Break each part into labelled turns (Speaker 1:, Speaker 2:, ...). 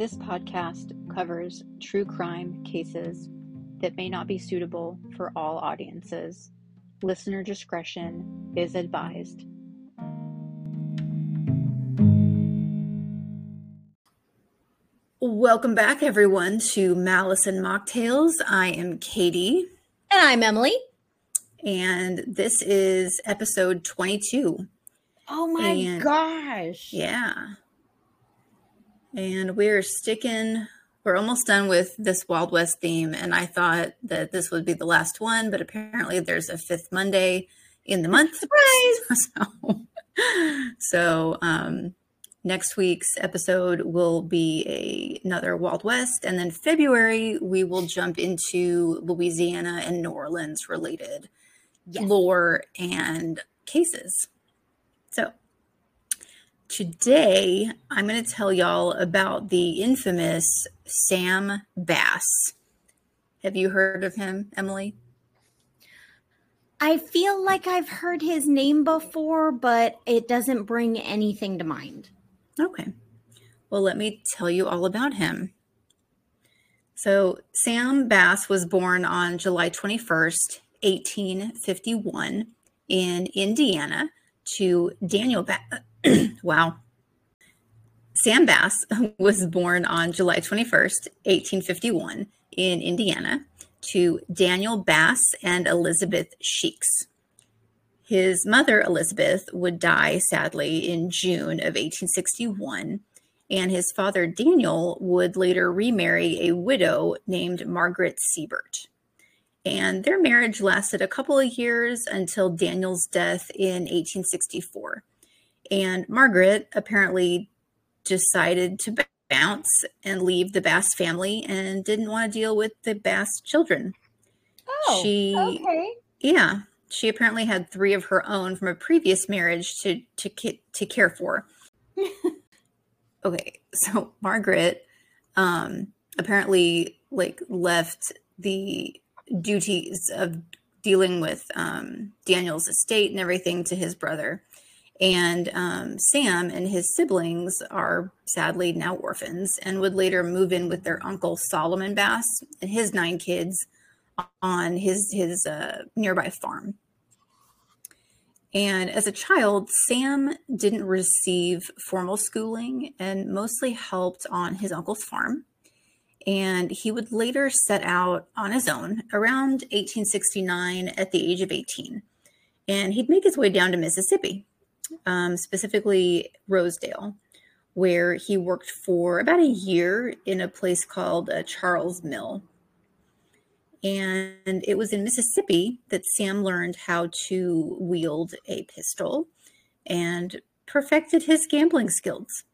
Speaker 1: This podcast covers true crime cases that may not be suitable for all audiences. Listener discretion is advised.
Speaker 2: Welcome back, everyone, to Malice and Mocktails. I am Katie.
Speaker 3: And I'm Emily.
Speaker 2: And this is episode 22.
Speaker 3: Oh my
Speaker 2: And-
Speaker 3: gosh.
Speaker 2: Yeah. And we're sticking, we're almost done with this Wild West theme. And I thought that this would be the last one, but apparently there's a fifth Monday in the month.
Speaker 3: Surprise!
Speaker 2: so, so um, next week's episode will be a, another Wild West. And then February, we will jump into Louisiana and New Orleans related
Speaker 3: Yes.
Speaker 2: lore and cases. Today I'm going to tell y'all about the infamous Sam Bass. Have you heard of him, Emily?
Speaker 3: I feel like I've heard his name before, but it doesn't bring anything to mind.
Speaker 2: Okay. Well, let me tell you all about him. So, Sam Bass was born on July 21st, 1851, in Indiana to Daniel Bass. wow. Sam Bass was born on July 21st, 1851, in Indiana to Daniel Bass and Elizabeth Sheeks. His mother, Elizabeth, would die sadly in June of 1861, and his father, Daniel, would later remarry a widow named Margaret Siebert. And their marriage lasted a couple of years until Daniel's death in 1864. And Margaret apparently decided to bounce and leave the Bass family and didn't want to deal with the Bass children.
Speaker 3: Oh,
Speaker 2: She-
Speaker 3: okay.
Speaker 2: Yeah, she apparently had three of her own from a previous marriage to to to care for. okay, so Margaret um apparently like left the duties of dealing with um Daniel's estate and everything to his brother. And um, Sam and his siblings are sadly now orphans and would later move in with their uncle Solomon Bass and his nine kids on his his uh, nearby farm. And as a child, Sam didn't receive formal schooling and mostly helped on his uncle's farm. And he would later set out on his own around 1869 at the age of 18. And he'd make his way down to Mississippi, um, specifically Rosedale, where he worked for about a year in a place called uh, Charles Mill. And it was in Mississippi that Sam learned how to wield a pistol and perfected his gambling skills.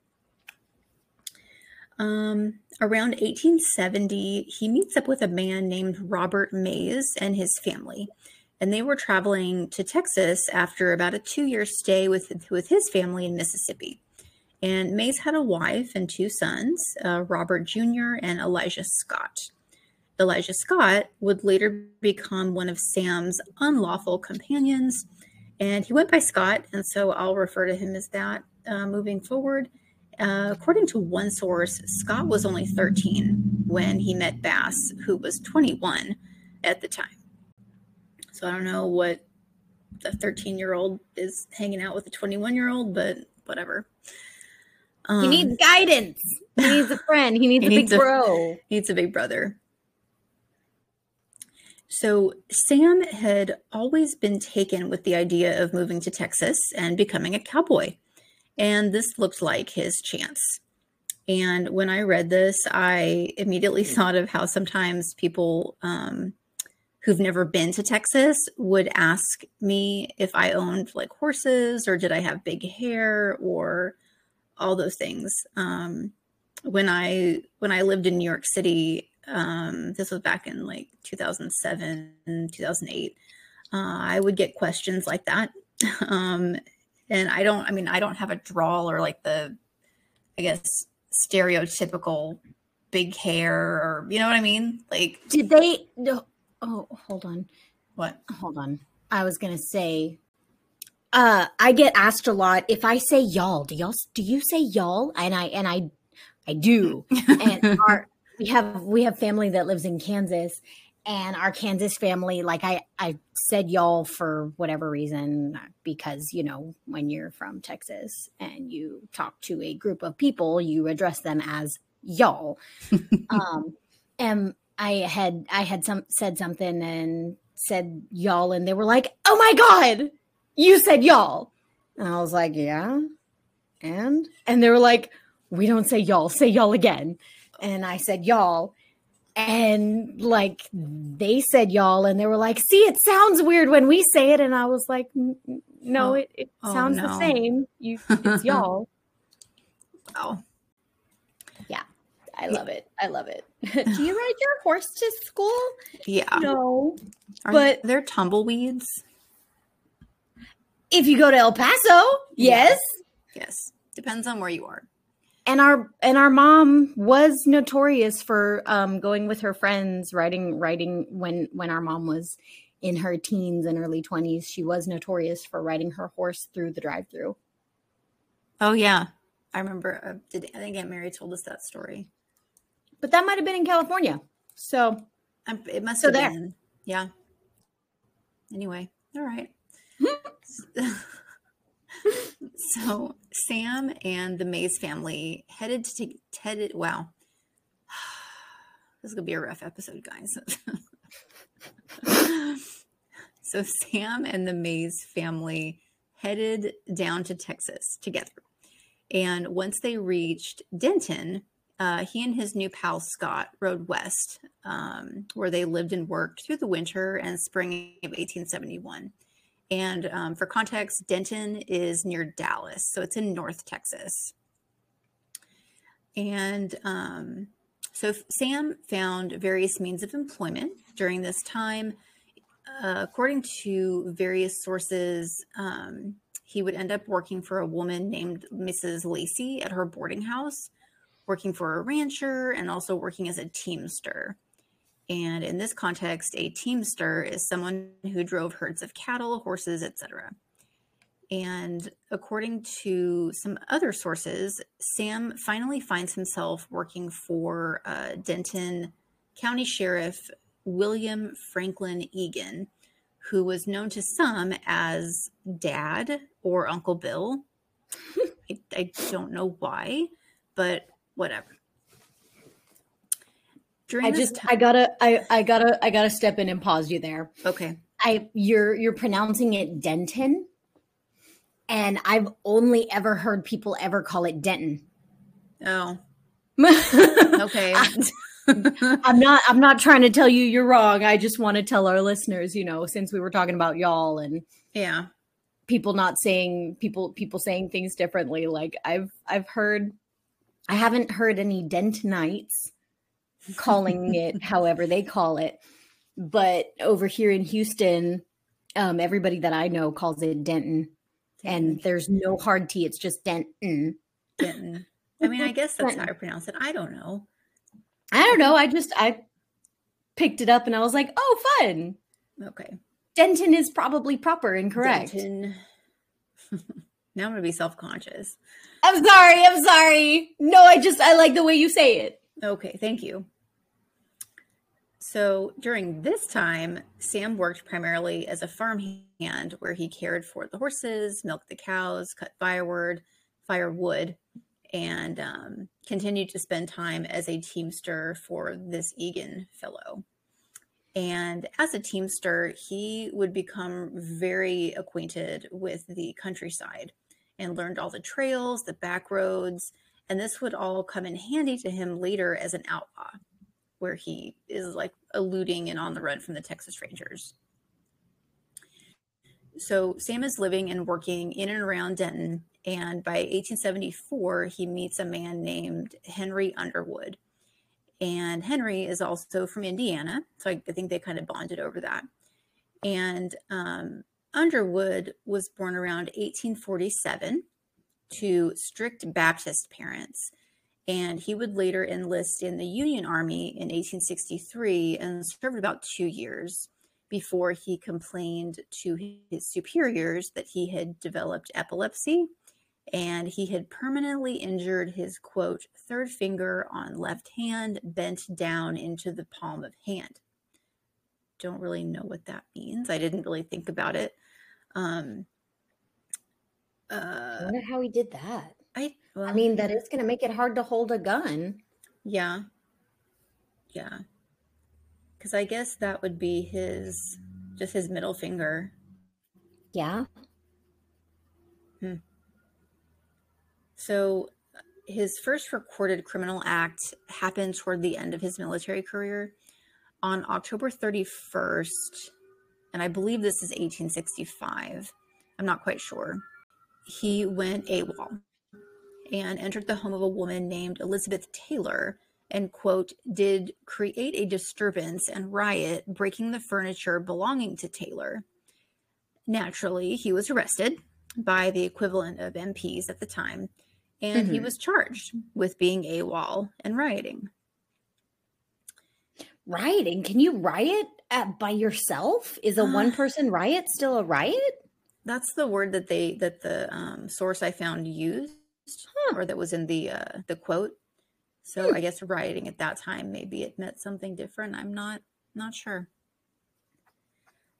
Speaker 2: Um, around 1870, he meets up with a man named Robert Mays and his family. And they were traveling to Texas after about a two year stay with, with his family in Mississippi. And Mays had a wife and two sons, uh, Robert Jr. and Elijah Scott. Elijah Scott would later become one of Sam's unlawful companions, and he went by Scott, and so I'll refer to him as that uh, moving forward. Uh, according to one source, Scott was only 13 when he met Bass, who was 21 at the time. So I don't know what the 13 year old is hanging out with a 21 year old, but whatever.
Speaker 3: he
Speaker 2: Um,
Speaker 3: needs guidance. He needs a friend. He needs
Speaker 2: He
Speaker 3: a big
Speaker 2: needs a-
Speaker 3: bro.
Speaker 2: needs a big brother. So, Sam had always been taken with the idea of moving to Texas and becoming a cowboy. And this looked like his chance. And when I read this, I immediately thought of how sometimes people um, who've never been to Texas would ask me if I owned like horses or did I have big hair or all those things. Um, when I when I lived in New York City, um, this was back in like 2007, 2008. Uh, I would get questions like that, um, and I don't. I mean, I don't have a drawl or like the, I guess stereotypical big hair or you know what I mean. Like
Speaker 3: Did they? No. Oh, hold on.
Speaker 2: what?
Speaker 3: Hold on. I was gonna say. Uh, I get asked a lot if I say y'all. Do y'all? Do you say y'all? And I and I I do. and our we have we have family that lives in Kansas and our Kansas family like I I said y'all for whatever reason because you know when you're from Texas and you talk to a group of people you address them as y'all. um and I had I had some said something and said y'all and they were like, "Oh my god, you said y'all." And I was like, "Yeah." And and they were like, "We don't say y'all, say y'all again." And I said y'all and like they said y'all and they were like, "See, it sounds weird when we say it." And I was like, "No,
Speaker 2: Oh.
Speaker 3: it, it
Speaker 2: Oh,
Speaker 3: sounds the same. You it's y'all."
Speaker 2: Wow. Yeah.
Speaker 3: I love it. I love it. Do you ride your horse to school?
Speaker 2: Yeah.
Speaker 3: No.
Speaker 2: Are
Speaker 3: but-
Speaker 2: they're tumbleweeds?
Speaker 3: If you go to El Paso, yes.
Speaker 2: Yes. Depends on where you are.
Speaker 3: And our and our mom was notorious for um, going with her friends riding riding when when our mom was in her teens and early 20s she was notorious for riding her horse through the drive-through
Speaker 2: Oh yeah. I remember uh, did I think Aunt Mary told us that story.
Speaker 3: But that might have been in California so
Speaker 2: Um, it must
Speaker 3: So
Speaker 2: have
Speaker 3: there.
Speaker 2: been. Yeah. Anyway, all right. so Sam and the Mays family headed to take headed. Wow, this is gonna be a rough episode, guys. so Sam and the Mays family headed down to Texas together, and once they reached Denton, uh, he and his new pal Scott rode west, um, where they lived and worked through the winter and spring of 1871. And um, for context, Denton is near Dallas, so it's in North Texas. And um, so Sam found various means of employment during this time. Uh, according to various sources, um, he would end up working for a woman named Mrs. Lacey at her boarding house working for a rancher and also working as a teamster. And in this context, a teamster is someone who drove herds of cattle, horses, etc. And according to some other sources, Sam finally finds himself working for uh, Denton County Sheriff William Franklin Egan, who was known to some as Dad or Uncle Bill. I, I don't know why, but whatever. During
Speaker 3: I just
Speaker 2: ti-
Speaker 3: I gotta I, I gotta I gotta step in and pause you there
Speaker 2: okay.
Speaker 3: I you're you're pronouncing it Denton and I've only ever heard people ever call it Denton
Speaker 2: Oh, okay.
Speaker 3: I'm not I'm not trying to tell you you're wrong I just want to tell our listeners you know since we were talking about y'all and
Speaker 2: yeah.
Speaker 3: people not saying people people saying things differently like i've i've heard i haven't heard any dentonites calling it however they call it but over here in houston um everybody that i know calls it denton and there's no hard t it's just denton
Speaker 2: Denton. I mean, I guess that's how I pronounce it. I don't know.
Speaker 3: i don't know i just i picked it up and i was like oh fun
Speaker 2: Okay.
Speaker 3: denton is probably proper and correct
Speaker 2: Denton. now I'm to be self conscious.
Speaker 3: i'm sorry i'm sorry no i just i like the way you say it
Speaker 2: Okay. Thank you. So during this time, Sam worked primarily as a farmhand where he cared for the horses, milked the cows, cut firewood, firewood, and um, continued to spend time as a teamster for this Egan fellow. And as a teamster, he would become very acquainted with the countryside and learned all the trails, the back roads, and this would all come in handy to him later as an outlaw, where he is like eluding and on the run from the Texas Rangers. So Sam is living and working in and around Denton, and by 1874, he meets a man named Henry Underwood. And Henry is also from Indiana, so I, I think they kind of bonded over that. And um, Underwood was born around 1847 to strict Baptist parents. And he would later enlist in the Union Army in 1863 and served about two years before he complained to his superiors that he had developed epilepsy and he had permanently injured his quote third finger on left hand bent down into the palm of hand don't really know what that means i didn't really think about it um
Speaker 3: I
Speaker 2: uh
Speaker 3: wonder how he did that.
Speaker 2: i well,
Speaker 3: I mean, that is going to make it hard to hold a gun.
Speaker 2: yeah yeah because i guess that would be his just his middle finger
Speaker 3: Yeah. Hmm.
Speaker 2: So his first recorded criminal act happened toward the end of his military career on October 31st, and I believe this is 1865. I'm not quite sure. He went AWOL and entered the home of a woman named Elizabeth Taylor and, quote, did create a disturbance and riot, breaking the furniture belonging to Taylor. Naturally, he was arrested by the equivalent of MPs at the time, and he
Speaker 3: Mhm.
Speaker 2: was charged with being AWOL and rioting.
Speaker 3: Rioting. Can you riot at, by yourself? Is a
Speaker 2: Uh,
Speaker 3: one person riot still a riot?
Speaker 2: That's the word that they that the um, source I found used,
Speaker 3: Huh.
Speaker 2: or that was in the uh, the quote. So I guess rioting at that time maybe it meant something different. I'm not not sure.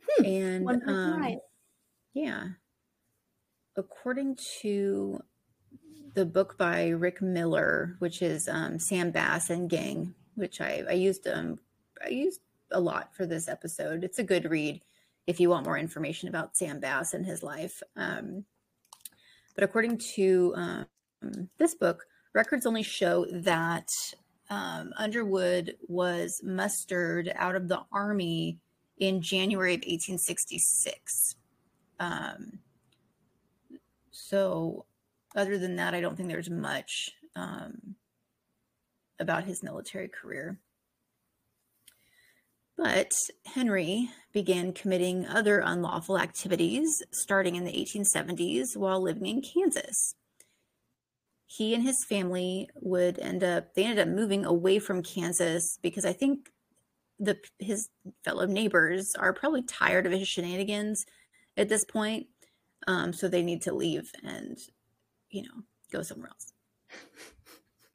Speaker 3: Hmm.
Speaker 2: And um. Yeah. According to the book by Rick Miller, which is um, Sam Bass and Gang, which I, I used um, I used a lot for this episode. It's a good read if you want more information about Sam Bass and his life. Um, but according to um, this book, records only show that um, Underwood was mustered out of the army in January of 1866. Um, so, other than that, I don't think there's much um, about his military career. But Henry began committing other unlawful activities starting in the 1870s while living in Kansas. He and his family would end up, they ended up moving away from Kansas because I think the his fellow neighbors are probably tired of his shenanigans at this point. Um, so they need to leave and, you know, go somewhere else.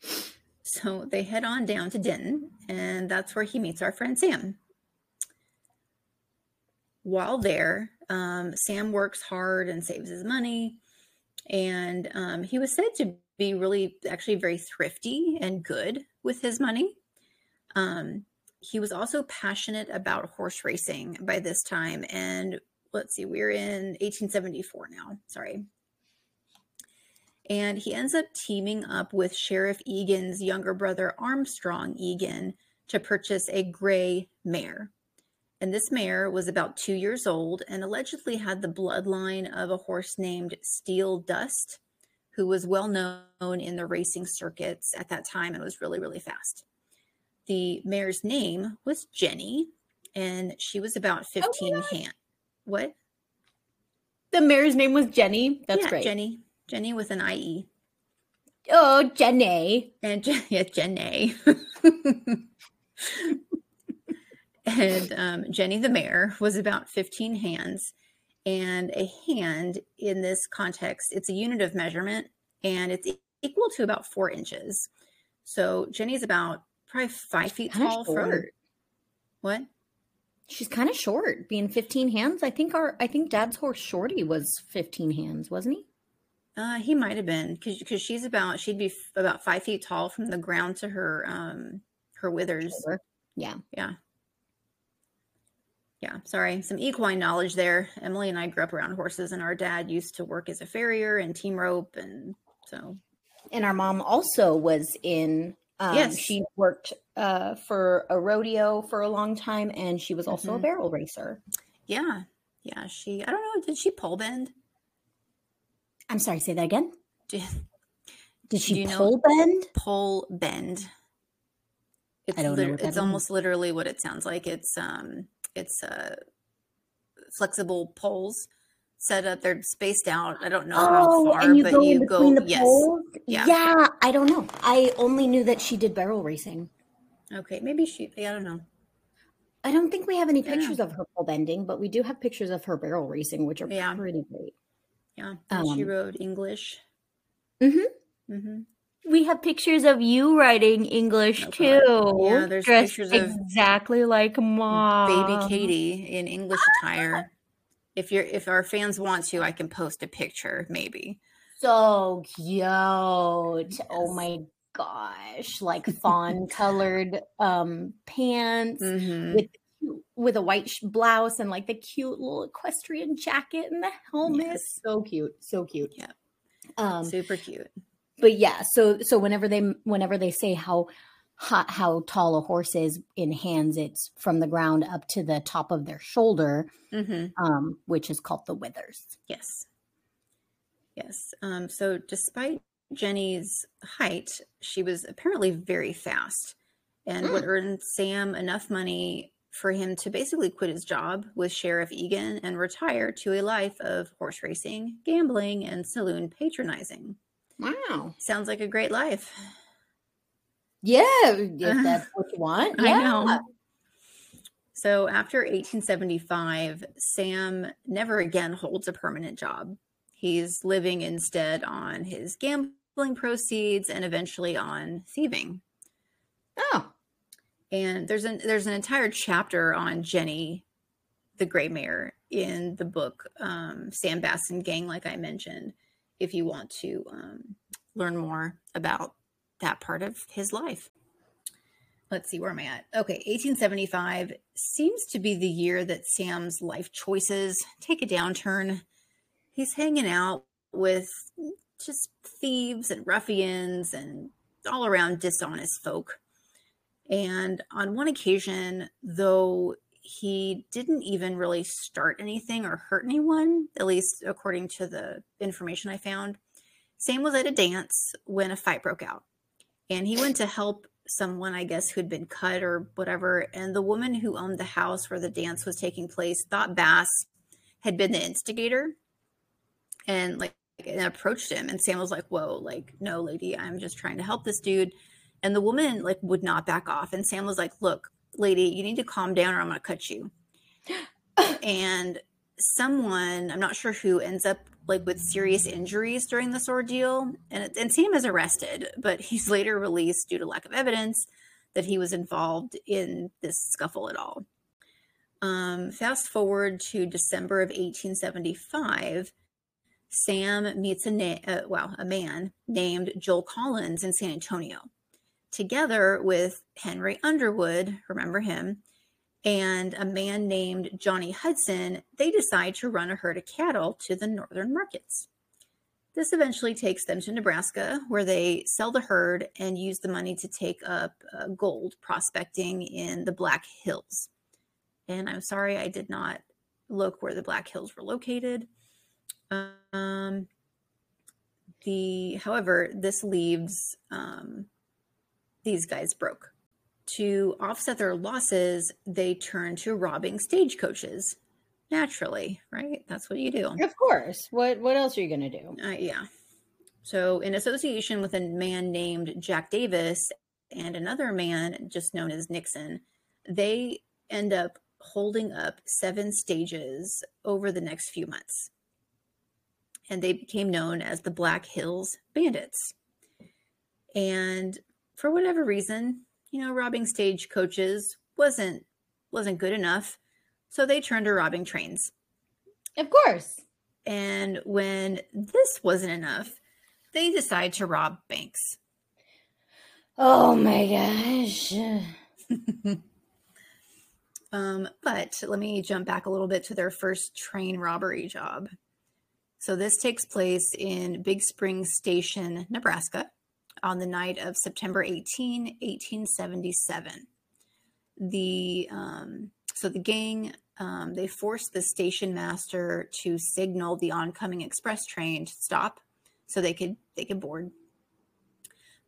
Speaker 2: So they head on down to Denton, and that's where he meets our friend Sam. While there, um, Sam works hard and saves his money. And um, he was said to be really, actually, very thrifty and good with his money. Um, he was also passionate about horse racing by this time. And let's see, we're in 1874 now. Sorry. And he ends up teaming up with Sheriff Egan's younger brother, Armstrong Egan, to purchase a gray mare. And this mare was about two years old and allegedly had the bloodline of a horse named Steel Dust, who was well known in the racing circuits at that time and was really, really fast. The mare's name was Jenny, and she was about 15
Speaker 3: God.
Speaker 2: hand. What?
Speaker 3: The mare's name was Jenny. That's
Speaker 2: yeah,
Speaker 3: great.
Speaker 2: Jenny. Jenny with an IE.
Speaker 3: Oh, Jenny.
Speaker 2: And yeah, Jenny. and um, Jenny the mare was about 15 hands. And a hand in this context, it's a unit of measurement and it's equal to about four inches. So Jenny's about probably five feet tall from what?
Speaker 3: She's kind of short, being 15 hands. I think our I think Dad's horse Shorty was 15 hands, wasn't he?
Speaker 2: Uh, he might have been because she's about she'd be f- about five feet tall from the ground to her um her withers.
Speaker 3: Shoulder. Yeah.
Speaker 2: Yeah. Yeah, sorry. Some equine knowledge there. Emily and I grew up around horses, and our dad used to work as a farrier and team rope. And so,
Speaker 3: And our mom also was in um,
Speaker 2: Yes.
Speaker 3: she worked uh, for a rodeo for a long time and she was also
Speaker 2: Mhm.
Speaker 3: a barrel racer.
Speaker 2: yeah. Yeah. She, I don't know, did she pole bend?
Speaker 3: I'm sorry, say that again.
Speaker 2: Did,
Speaker 3: Did she
Speaker 2: you know-
Speaker 3: pole bend?
Speaker 2: pole bend. It's,
Speaker 3: I don't
Speaker 2: lit-
Speaker 3: that
Speaker 2: it's
Speaker 3: means.
Speaker 2: almost literally what it sounds like. It's, um, it's, uh, flexible poles set up. They're spaced out. I don't know how far,
Speaker 3: Oh, and you
Speaker 2: but
Speaker 3: go
Speaker 2: you go,
Speaker 3: the
Speaker 2: yes.
Speaker 3: poles?
Speaker 2: Yeah.
Speaker 3: Yeah, I don't know. I only knew that she did barrel racing.
Speaker 2: Okay. Maybe she, I don't know.
Speaker 3: I don't think we have any
Speaker 2: Yeah.
Speaker 3: pictures of her pole bending, but we do have pictures of her barrel racing, which are
Speaker 2: Yeah.
Speaker 3: pretty great.
Speaker 2: Yeah. And she
Speaker 3: Um,
Speaker 2: rode English.
Speaker 3: Mm-hmm.
Speaker 2: Mm-hmm.
Speaker 3: We have pictures of you writing English
Speaker 2: Oh,
Speaker 3: too.
Speaker 2: Yeah, there's
Speaker 3: dressed
Speaker 2: pictures of
Speaker 3: exactly like mom.
Speaker 2: Baby Katie in English attire. If you're if our fans want to, I can post a picture, maybe.
Speaker 3: So cute. Oh my gosh. Like fawn colored um pants
Speaker 2: Mhm.
Speaker 3: with with a white sh- blouse and like the cute little equestrian jacket and the helmet.
Speaker 2: Yes.
Speaker 3: So cute. So cute.
Speaker 2: Yeah.
Speaker 3: Um
Speaker 2: Super cute.
Speaker 3: But yeah, so so whenever they whenever they say how how, how tall a horse is in hands, it's from the ground up to the top of their shoulder,
Speaker 2: hmm
Speaker 3: um, which is called the withers.
Speaker 2: Yes. Yes. Um, so despite Jenny's height, she was apparently very fast and would earn Sam enough money for him to basically quit his job with Sheriff Egan and retire to a life of horse racing, gambling, and saloon patronizing.
Speaker 3: Wow.
Speaker 2: Sounds like a great life.
Speaker 3: Yeah, if that's what you want.
Speaker 2: I know. So after 1875, Sam never again holds a permanent job. He's living instead on his gambling proceeds and eventually on thieving.
Speaker 3: Oh.
Speaker 2: And there's an there's an entire chapter on Jenny, the gray mare, in the book um, Sam Bass and Gang, like I mentioned. If you want to um, learn more about that part of his life. Let's see where am I at? Okay, 1875 seems to be the year that Sam's life choices take a downturn. He's hanging out with just thieves and ruffians and all around dishonest folk. And on one occasion, though he didn't even really start anything or hurt anyone, at least according to the information I found, Sam was at a dance when a fight broke out. And he went to help someone, I guess, who'd been cut or whatever. And the woman who owned the house where the dance was taking place thought Bass had been the instigator and like and approached him. And Sam was like, Whoa, like, no, lady, I'm just trying to help this dude. And the woman like would not back off. And Sam was like, Look, lady, you need to calm down or I'm gonna cut you. and someone, I'm not sure who, ends up like with serious injuries during this ordeal. And, and Sam is arrested, but he's later released due to lack of evidence that he was involved in this scuffle at all. Um, fast forward to December of 1875, Sam meets a na- uh, well, a man named Joel Collins in San Antonio, together with Henry Underwood, remember him, and a man named Johnny Hudson. They decide to run a herd of cattle to the northern markets. This eventually takes them to Nebraska, where they sell the herd and use the money to take up uh, gold prospecting in the Black Hills. And I'm sorry I did not look where the Black Hills were located. Um, the however, this leaves um, these guys broke. To offset their losses, they turn to robbing stagecoaches. Naturally, right? That's what you do.
Speaker 3: Of course. What what else are you gonna do?
Speaker 2: Uh, yeah. So, in association with a man named Jack Davis and another man just known as Nixon, they end up holding up seven stages over the next few months. And they became known as the Black Hills Bandits. And for whatever reason, you know, robbing stage coaches wasn't wasn't good enough. So they turned to robbing trains.
Speaker 3: Of course.
Speaker 2: And when this wasn't enough, they decide to rob banks.
Speaker 3: Oh my gosh.
Speaker 2: Um, but let me jump back a little bit to their first train robbery job. So this takes place in Big Spring Station, Nebraska, on the night of September 18, 1877. The um, so the gang um, they forced the station master to signal the oncoming express train to stop so they could they could board.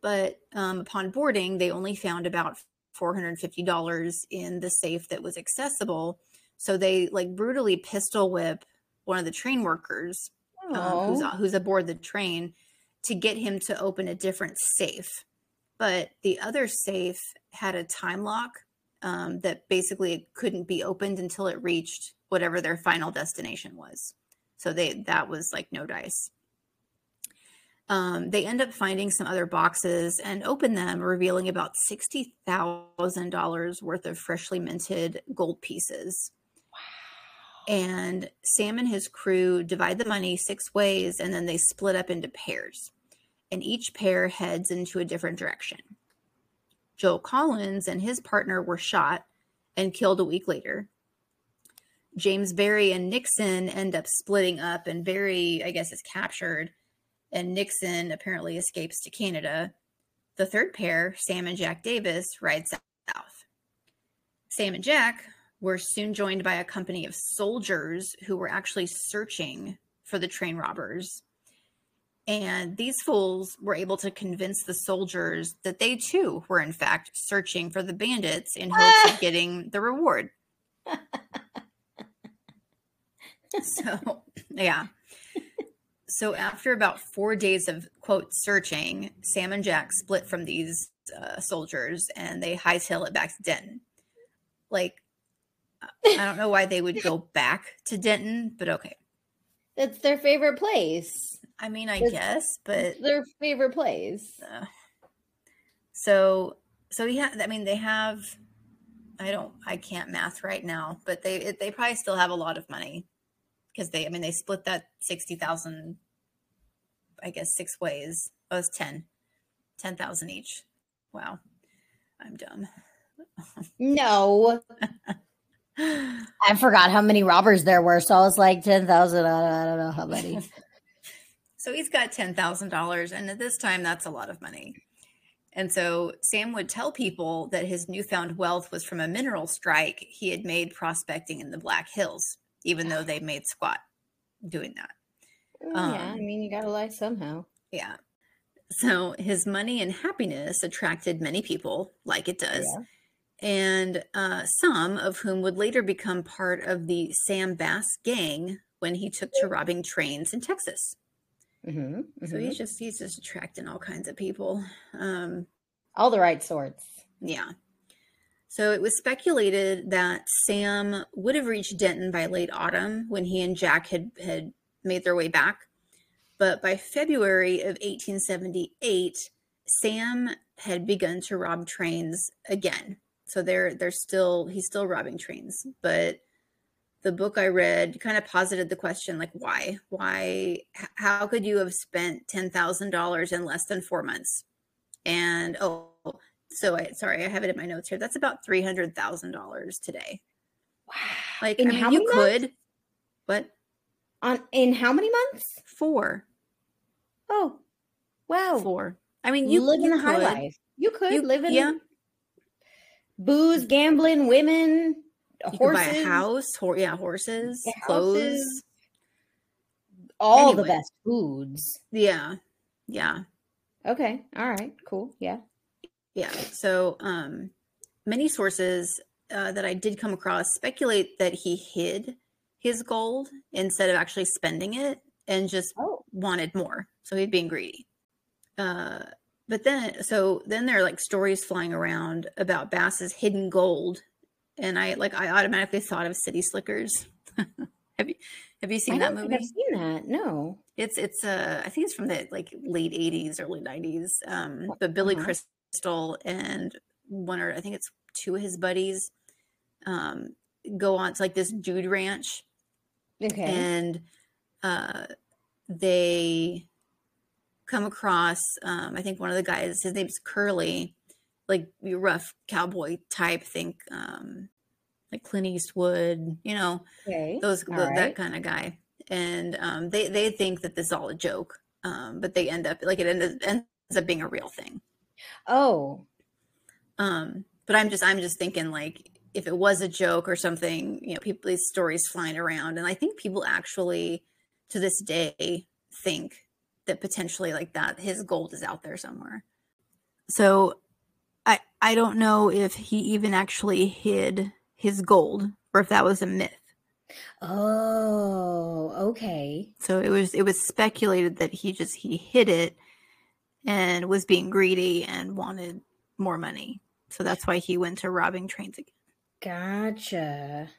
Speaker 2: But um, upon boarding, they only found about $450 in the safe that was accessible. So they like brutally pistol whip one of the train workers um, who's, who's aboard the train to get him to open a different safe. But the other safe had a time lock um, that basically couldn't be opened until it reached whatever their final destination was. So they that was like no dice. Um, they end up finding some other boxes and open them, revealing about $60,000 worth of freshly minted gold pieces. And Sam and his crew divide the money six ways and then they split up into pairs. And each pair heads into a different direction. Joe Collins and his partner were shot and killed a week later. James Berry and Nixon end up splitting up, and Berry, I guess, is captured, and Nixon apparently escapes to Canada. The third pair, Sam and Jack Davis, ride south. Sam and Jack were soon joined by a company of soldiers who were actually searching for the train robbers. And these fools were able to convince the soldiers that they too were, in fact, searching for the bandits in hopes of getting the reward. so, yeah. So, after about four days of quote searching, Sam and Jack split from these uh, soldiers and they hightail it back to Denton. Like, I don't know why they would go back to Denton, but okay.
Speaker 3: That's their favorite place.
Speaker 2: I mean, I
Speaker 3: It's-
Speaker 2: guess, but
Speaker 3: Their favorite place.
Speaker 2: uh, so so yeah, I mean, they have. I don't. I can't math right now, but they it- they probably still have a lot of money because they. I mean, they split that sixty thousand. I guess six ways. Oh, it's ten. Ten thousand each. Wow, I'm dumb.
Speaker 3: No. I forgot how many robbers there were, so I was like ten thousand. I don't know how many.
Speaker 2: So he's got $10,000. And at this time, that's a lot of money. And so Sam would tell people that his newfound wealth was from a mineral strike he had made prospecting in the Black Hills, even though they made squat doing that.
Speaker 3: Well, yeah, I
Speaker 2: Um,
Speaker 3: mean, you gotta lie somehow.
Speaker 2: Yeah. So his money and happiness attracted many people, like it does.
Speaker 3: Yeah.
Speaker 2: And uh, some of whom would later become part of the Sam Bass gang when he took to robbing trains in Texas.
Speaker 3: hmm
Speaker 2: So he's just he's just attracting all kinds of people. Um,
Speaker 3: all the right sorts.
Speaker 2: yeah. So it was speculated that Sam would have reached Denton by late autumn when he and Jack had had made their way back. But by February of 1878, Sam had begun to rob trains again. So they're they're still he's still robbing trains, but the book I read kind of posited the question like why why how could you have spent ten thousand dollars in less than four months? And oh, so I sorry I have it in my notes here. That's about three hundred thousand dollars today.
Speaker 3: Wow.
Speaker 2: Like
Speaker 3: In
Speaker 2: I mean,
Speaker 3: how
Speaker 2: you
Speaker 3: months?
Speaker 2: could, what
Speaker 3: On in how many months?
Speaker 2: four
Speaker 3: Oh, wow.
Speaker 2: four? I mean, you
Speaker 3: live in the high life. You could
Speaker 2: You-
Speaker 3: live in
Speaker 2: yeah.
Speaker 3: Booze, gambling, women,
Speaker 2: You
Speaker 3: horses,
Speaker 2: buy a house, hor- yeah, horses,
Speaker 3: Yeah,
Speaker 2: clothes.
Speaker 3: houses. all the best foods.
Speaker 2: Yeah, yeah,
Speaker 3: Okay. All right. Cool. Yeah.
Speaker 2: yeah. So, um, many sources uh, that I did come across speculate that he hid his gold instead of actually spending it and just
Speaker 3: Oh.
Speaker 2: wanted more. So he'd being greedy. Uh, but then, so then there are like stories flying around about Bass's hidden gold, and I like I automatically thought of City Slickers. have you have you seen
Speaker 3: I
Speaker 2: that movie?
Speaker 3: I've seen that. No.
Speaker 2: It's it's uh I think it's from the like late eighties, early nineties. Um, but Billy
Speaker 3: Uh-huh.
Speaker 2: Crystal and one or I think it's two of his buddies um go on to like this dude ranch
Speaker 3: Okay.
Speaker 2: and uh they come across um I think one of the guys his name's Curly, like rough cowboy type, think um like Clint Eastwood, you know,
Speaker 3: okay.
Speaker 2: those
Speaker 3: All
Speaker 2: th-
Speaker 3: right.
Speaker 2: that kind of guy and um they they think that this is all a joke um but they end up like it ends, ends up being a real thing
Speaker 3: Oh.
Speaker 2: um but i'm just i'm just thinking like if it was a joke or something you know people these stories flying around and i think people actually to this day think that potentially like that his gold is out there somewhere so i i don't know if he even actually hid his gold or if that was a myth
Speaker 3: Oh. Okay.
Speaker 2: So it was it was speculated that he just he hid it and was being greedy and wanted more money. So that's why he went to robbing trains again.
Speaker 3: Gotcha.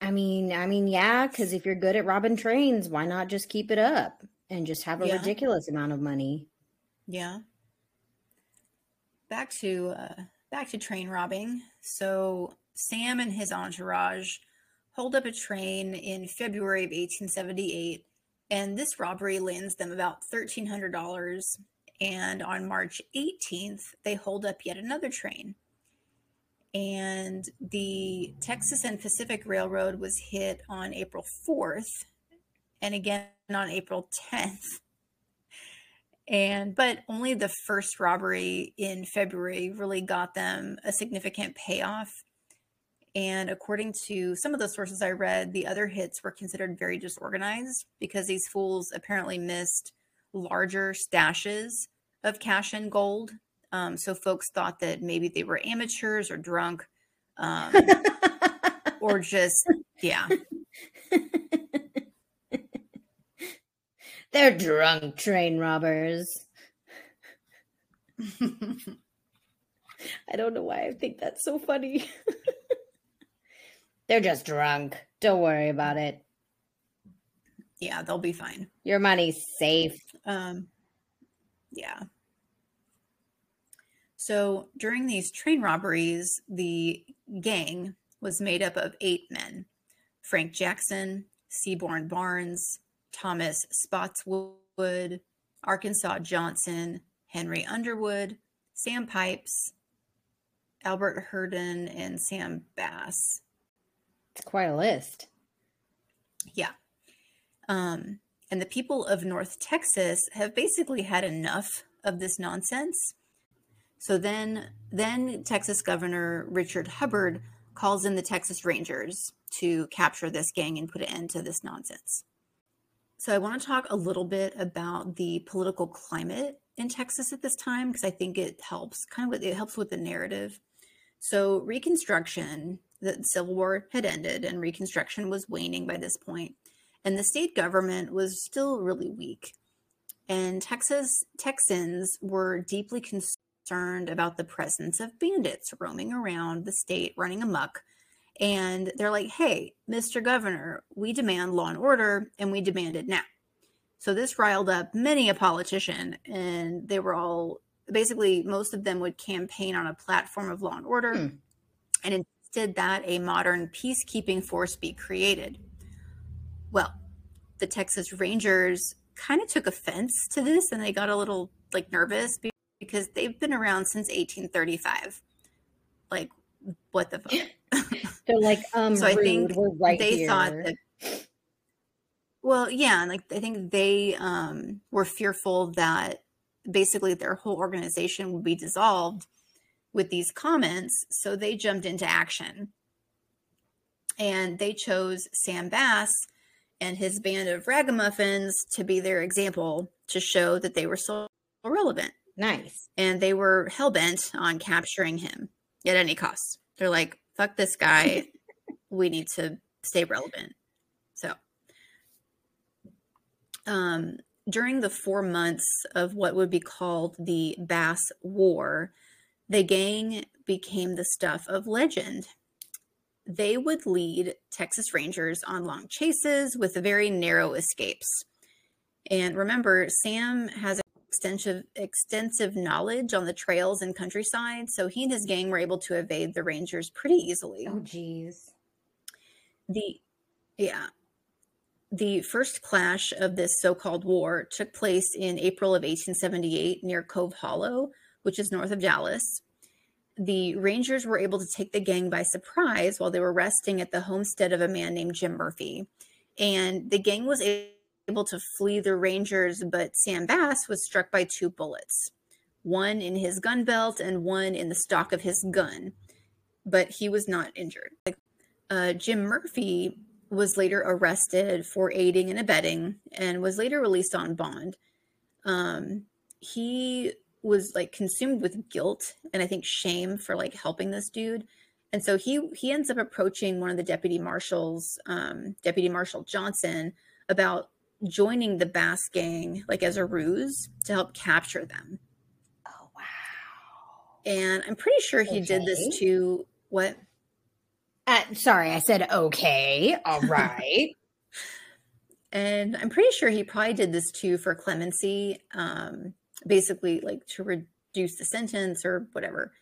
Speaker 3: I mean, I mean, yeah, because if you're good at robbing trains, why not just keep it up? and just have a
Speaker 2: Yeah.
Speaker 3: ridiculous amount of money.
Speaker 2: Yeah. Back to uh, back to train robbing. So Sam and his entourage hold up a train in February of 1878, and this robbery lands them about thirteen hundred dollars. And on March 18th, they hold up yet another train. And the Texas and Pacific Railroad was hit on April 4th, and again on April 10th and but only the first robbery in february really got them a significant payoff. And according to some of the sources i read the other hits were considered very disorganized because these fools apparently missed larger stashes of cash and gold um, so folks thought that maybe they were amateurs or drunk um, or just yeah
Speaker 3: They're drunk train robbers. I don't know why I think that's so funny. They're just drunk. Don't worry about it.
Speaker 2: yeah they'll be fine
Speaker 3: Your money's safe.
Speaker 2: Um, yeah. So during these train robberies, the gang was made up of eight men Frank Jackson, Seaborn Barnes, Thomas Spotswood, Arkansas Johnson, Henry Underwood, Sam Pipes, Albert Herndon, and Sam Bass.
Speaker 3: It's quite a list.
Speaker 2: Yeah. Um, and the people of North Texas have basically had enough of this nonsense. So then, then Texas Governor Richard Hubbard calls in the Texas Rangers to capture this gang and put an end to this nonsense. So I want to talk a little bit about the political climate in Texas at this time because I think it helps kind of with, it helps with the narrative. So Reconstruction, the Civil War had ended and Reconstruction was waning by this point and the state government was still really weak. And Texas Texans were deeply concerned about the presence of bandits roaming around the state running amok. And they're like, hey, Mr. Governor, we demand law and order, and we demand it now. So this riled up many a politician, and they were all basically, most of them would campaign on a platform of law and order
Speaker 3: Hmm.
Speaker 2: and insisted that a modern peacekeeping force be created. Well, the Texas Rangers kind of took offense to this and they got a little like nervous because they've been around since 1835. Like, what the fuck?
Speaker 3: They're like, um,
Speaker 2: So I think
Speaker 3: right
Speaker 2: they
Speaker 3: here.
Speaker 2: thought that well yeah like i think they um were fearful that basically their whole organization would be dissolved with these comments so they jumped into action and they chose sam bass and his band of ragamuffins to be their example to show that they were still relevant
Speaker 3: nice.
Speaker 2: and they were hell-bent on capturing him at any cost. They're like fuck this guy. We need to stay relevant. So um, during the four months of what would be called the bass war the gang became the stuff of legend. They would lead texas rangers on long chases with very narrow escapes. And remember sam has extensive extensive knowledge on the trails and countryside so he and his gang were able to evade the rangers pretty easily.
Speaker 3: Oh, geez.
Speaker 2: the yeah. The first clash of this so-called war took place in april of 1878 near cove hollow which is north of dallas. The rangers were able to take the gang by surprise while they were resting at the homestead of a man named jim murphy and the gang was able to flee the rangers but sam bass was struck by two bullets one in his gun belt and one in the stock of his gun but he was not injured uh, Jim Murphy was later arrested for aiding and abetting and was later released on bond. Um, he was like consumed with guilt and I think shame for like helping this dude. And so he he ends up approaching one of the deputy marshals, um, Deputy Marshal Johnson, about joining the Bass gang like as a ruse to help capture them.
Speaker 3: Oh, wow.
Speaker 2: And I'm pretty sure he did this
Speaker 3: Okay.
Speaker 2: to what
Speaker 3: Uh, sorry, I said okay. All right.
Speaker 2: And I'm pretty sure he probably did this too for clemency, um, basically like to reduce the sentence or whatever.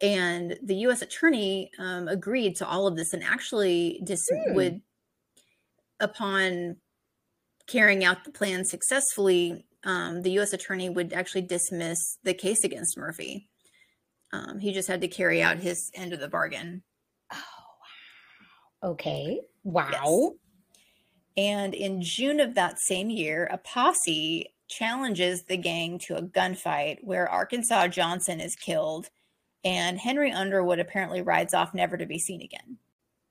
Speaker 2: And the U.S. attorney um, agreed to all of this and actually dis-
Speaker 3: Hmm.
Speaker 2: would, upon carrying out the plan successfully, um, the U.S. attorney would actually dismiss the case against Murphy. Um, he just had to carry out his end of the bargain.
Speaker 3: Oh, wow. Okay. Wow.
Speaker 2: And in June of that same year, a posse challenges the gang to a gunfight where Arkansas Johnson is killed and Henry Underwood apparently rides off never to be seen again.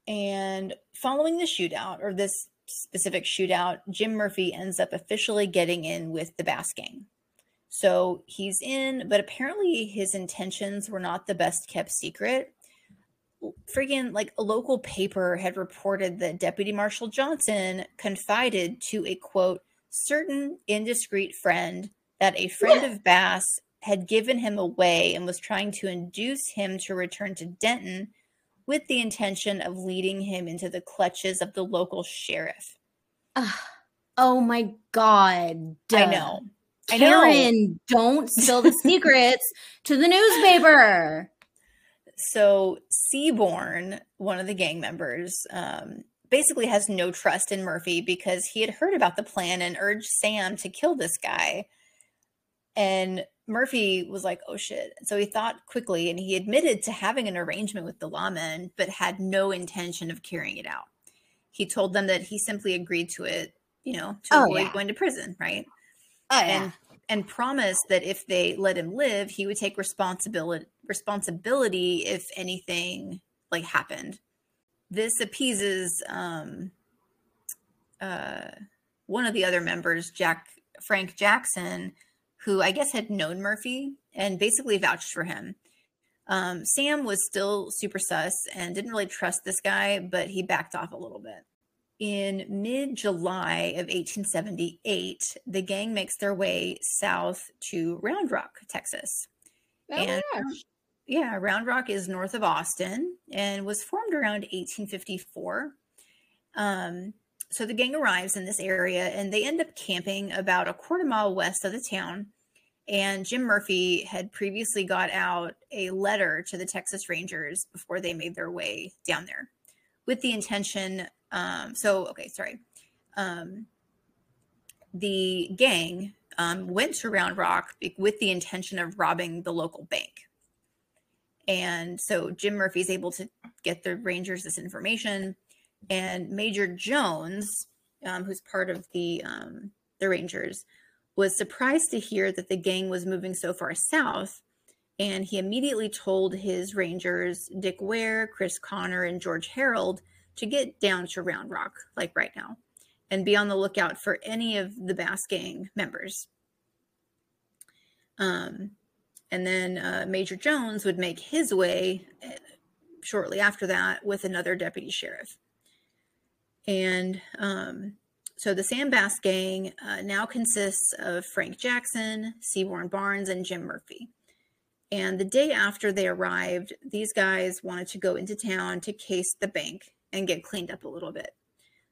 Speaker 2: And following the shootout, or this specific shootout, Jim Murphy ends up officially getting in with the Bass Gang. So he's in, but apparently his intentions were not the best kept secret friggin' like a local paper had reported that Deputy Marshal Johnson confided to a quote, certain indiscreet friend that a friend of Bass had given him away and was trying to induce him to return to Denton with the intention of leading him into the clutches of the local sheriff.
Speaker 3: Ugh. oh my God.
Speaker 2: I know. I know.
Speaker 3: Karen, don't spill the secrets to the newspaper.
Speaker 2: So Seaborn, one of the gang members, um, basically has no trust in Murphy because he had heard about the plan and urged Sam to kill this guy. And Murphy was like, oh shit. So he thought quickly and he admitted to having an arrangement with the lawmen, but had no intention of carrying it out. He told them that he simply agreed to it, you know, to
Speaker 3: Oh,
Speaker 2: avoid
Speaker 3: yeah.
Speaker 2: going to prison, right?
Speaker 3: Oh,
Speaker 2: and and promised that if they let him live, he would take responsibility responsibility if anything like happened. This appeases um, uh, one of the other members, Jack Frank Jackson, who I guess had known Murphy and basically vouched for him. Um, Sam was still super sus and didn't really trust this guy, but he backed off a little bit. In mid July of 1878, the gang makes their way south to Round Rock, Texas.
Speaker 3: Oh,
Speaker 2: and yeah, Round Rock is north of Austin and was formed around 1854. Um, so the gang arrives in this area and they end up camping about a quarter mile west of the town. And Jim Murphy had previously got out a letter to the Texas Rangers before they made their way down there with the intention. Um, so, okay, sorry. Um, the gang um, went to Round Rock with the intention of robbing the local bank. And so Jim Murphy's able to get the Rangers this information. And Major Jones, um, who's part of the um, the Rangers, was surprised to hear that the gang was moving so far south. And he immediately told his Rangers, Dick Ware, Chris Connor, and George Herold, to get down to Round Rock, like right now, and be on the lookout for any of the Bass Gang members. Um, and then uh, Major Jones would make his way uh, shortly after that with another deputy sheriff. And um, so the Sam Bass gang uh, now consists of Frank Jackson, Seaborn Barnes, and Jim Murphy. And the day after they arrived, these guys wanted to go into town to case the bank and get cleaned up a little bit.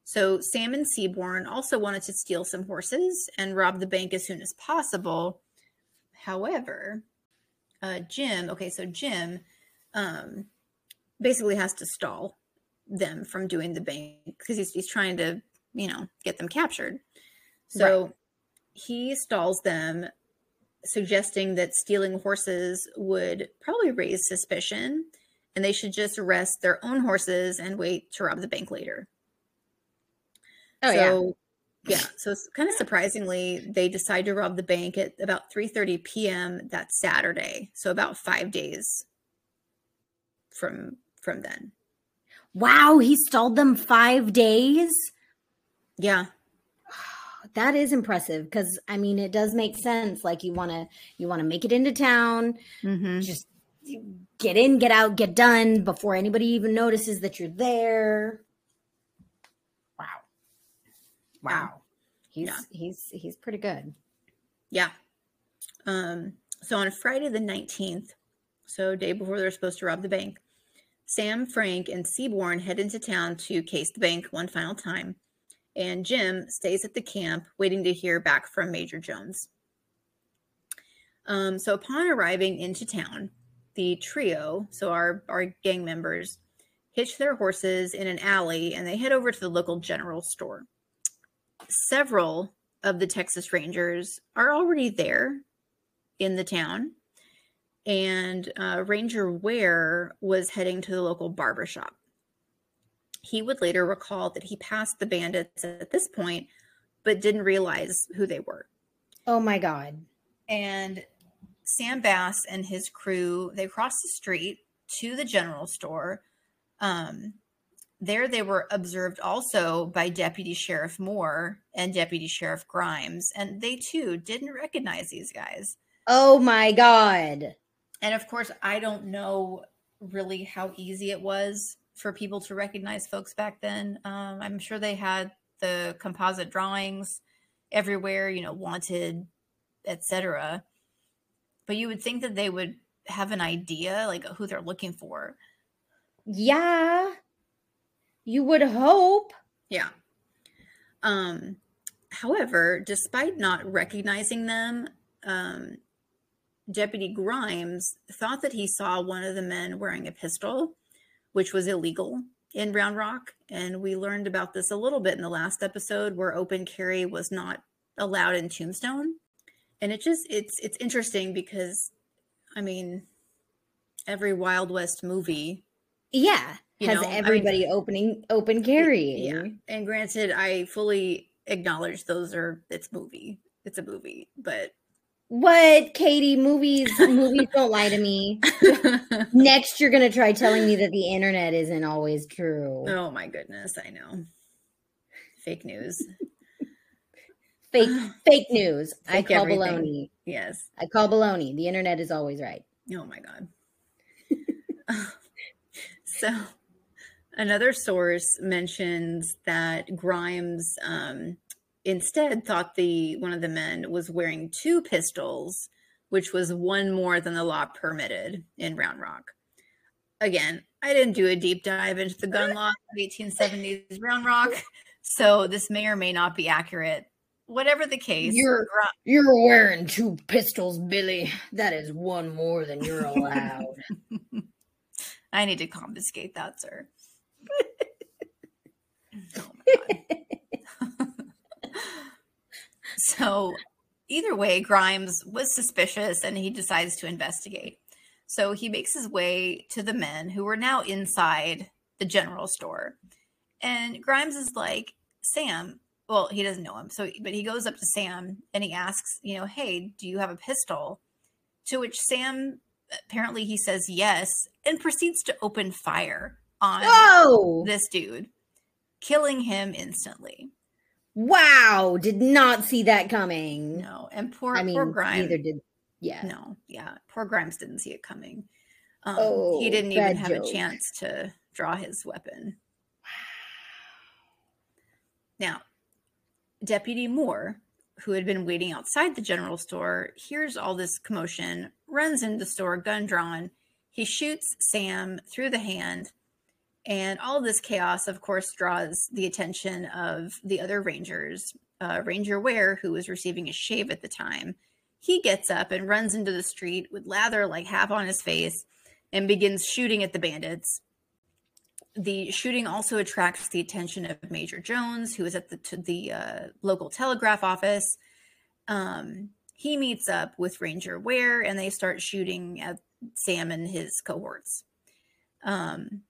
Speaker 2: So Sam and Seaborn also wanted to steal some horses and rob the bank as soon as possible. However, uh, Jim, okay, so Jim um, basically has to stall them from doing the bank because he's, he's trying to, you know, get them captured. So he stalls them, suggesting that stealing horses would probably raise suspicion and they should just arrest their own horses and wait to rob the bank later.
Speaker 3: Oh, yeah.
Speaker 2: so, yeah. So it's kind of surprisingly, they decide to rob the bank at about 3:30 p.m. that Saturday. So about five days from from then.
Speaker 3: Wow, he stalled them five days.
Speaker 2: Yeah.
Speaker 3: That is impressive because I mean it does make sense. Like you want to you want to make it into town,
Speaker 2: Mm-hmm.
Speaker 3: just get in, get out, get done before anybody even notices that you're there. Wow, wow, he's
Speaker 2: Yeah.
Speaker 3: he's he's pretty good.
Speaker 2: Yeah. Um, so on Friday the 19th, so day before they're supposed to rob the bank, Sam, Frank, and Seaborn head into town to case the bank one final time. and Jim stays at the camp waiting to hear back from Major Jones. Um, so upon arriving into town, the trio, so our, our gang members, hitch their horses in an alley and they head over to the local general store. Several of the Texas Rangers are already there in the town, and uh, Ranger Ware was heading to the local barber shop. He would later recall that he passed the bandits at this point, but didn't realize who they were.
Speaker 3: Oh my God.
Speaker 2: And Sam Bass and his crew, they crossed the street to the general store. Um, there they were observed also by Deputy Sheriff Moore and Deputy Sheriff Grimes, and they too didn't recognize these guys.
Speaker 3: Oh my God.
Speaker 2: And of course, I don't know really how easy it was for people to recognize folks back then. Um, I'm sure they had the composite drawings everywhere, you know, wanted, etc. But you would think that they would have an idea like who they're looking for.
Speaker 3: Yeah. You would hope.
Speaker 2: Yeah. Um however, despite not recognizing them, um Deputy Grimes thought that he saw one of the men wearing a pistol, which was illegal in Round Rock. And we learned about this a little bit in the last episode where open carry was not allowed in Tombstone. And it just it's it's interesting because I mean every Wild West movie
Speaker 3: Yeah. Has
Speaker 2: know, I mean-
Speaker 3: everybody opening open carry.
Speaker 2: Yeah. And granted, I fully acknowledge those are it's movie. It's a movie, but
Speaker 3: What, Katie? Movies movies don't lie to me. Next, you're gonna try telling me that the internet isn't always true.
Speaker 2: oh my goodness, I know. Fake news.
Speaker 3: Fake fake news. I call
Speaker 2: everything.
Speaker 3: baloney.
Speaker 2: Yes.
Speaker 3: I call baloney. The internet is always right.
Speaker 2: Oh my god. so another source mentions that Grimes um, instead thought the one of the men was wearing two pistols, which was one more than the law permitted in Round Rock. Again, I didn't do a deep dive into the gun law of 1870s Round Rock, so this may or may not be accurate. Whatever the case,
Speaker 3: You're- You're wearing two pistols, Billy. That is one more than you're allowed.
Speaker 2: I need to confiscate that, sir. oh my god. so, either way, Grimes was suspicious and he decides to investigate. So, he makes his way to the men who were now inside the general store. And Grimes is like, Sam, well, he doesn't know him. So, but he goes up to Sam and he asks, you know, hey, do you have a pistol? To which Sam apparently he says yes and proceeds to open fire on
Speaker 3: Oh
Speaker 2: this dude, killing him instantly.
Speaker 3: Wow! Did not see that coming.
Speaker 2: No, and poor
Speaker 3: I mean,
Speaker 2: poor Grimes.
Speaker 3: neither did. Yeah.
Speaker 2: No, yeah, poor Grimes didn't see it coming. Um,
Speaker 3: Oh,
Speaker 2: he didn't even have a chance to draw his weapon. Now, Deputy Moore, who had been waiting outside the general store, hears all this commotion, runs into the store, gun drawn. He shoots Sam through the hand. And all this chaos, of course, draws the attention of the other Rangers. Uh, Ranger Ware, who was receiving a shave at the time, he gets up and runs into the street with lather like half on his face and begins shooting at the bandits. The shooting also attracts the attention of Major Jones, who is at the the uh, local telegraph office. Um, he meets up with Ranger Ware, and they start shooting at Sam and his cohorts. Um,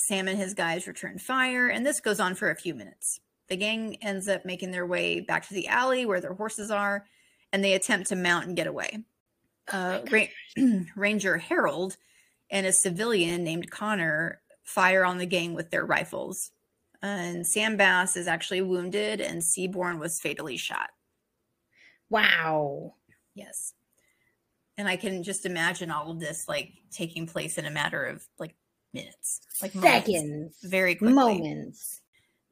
Speaker 2: Sam and his guys return fire, and this goes on for a few minutes. The gang ends up making their way back to the alley where their horses are, and they attempt to mount and get away. Uh, Ra- Ranger Herold and a civilian named Connor fire on the gang with their rifles. And Sam Bass is actually wounded, and Seaborn was fatally shot.
Speaker 3: Wow.
Speaker 2: Yes. And I can just imagine all of this like taking place in a matter of like minutes, like moments,
Speaker 3: Seconds.
Speaker 2: very quickly.
Speaker 3: Moments.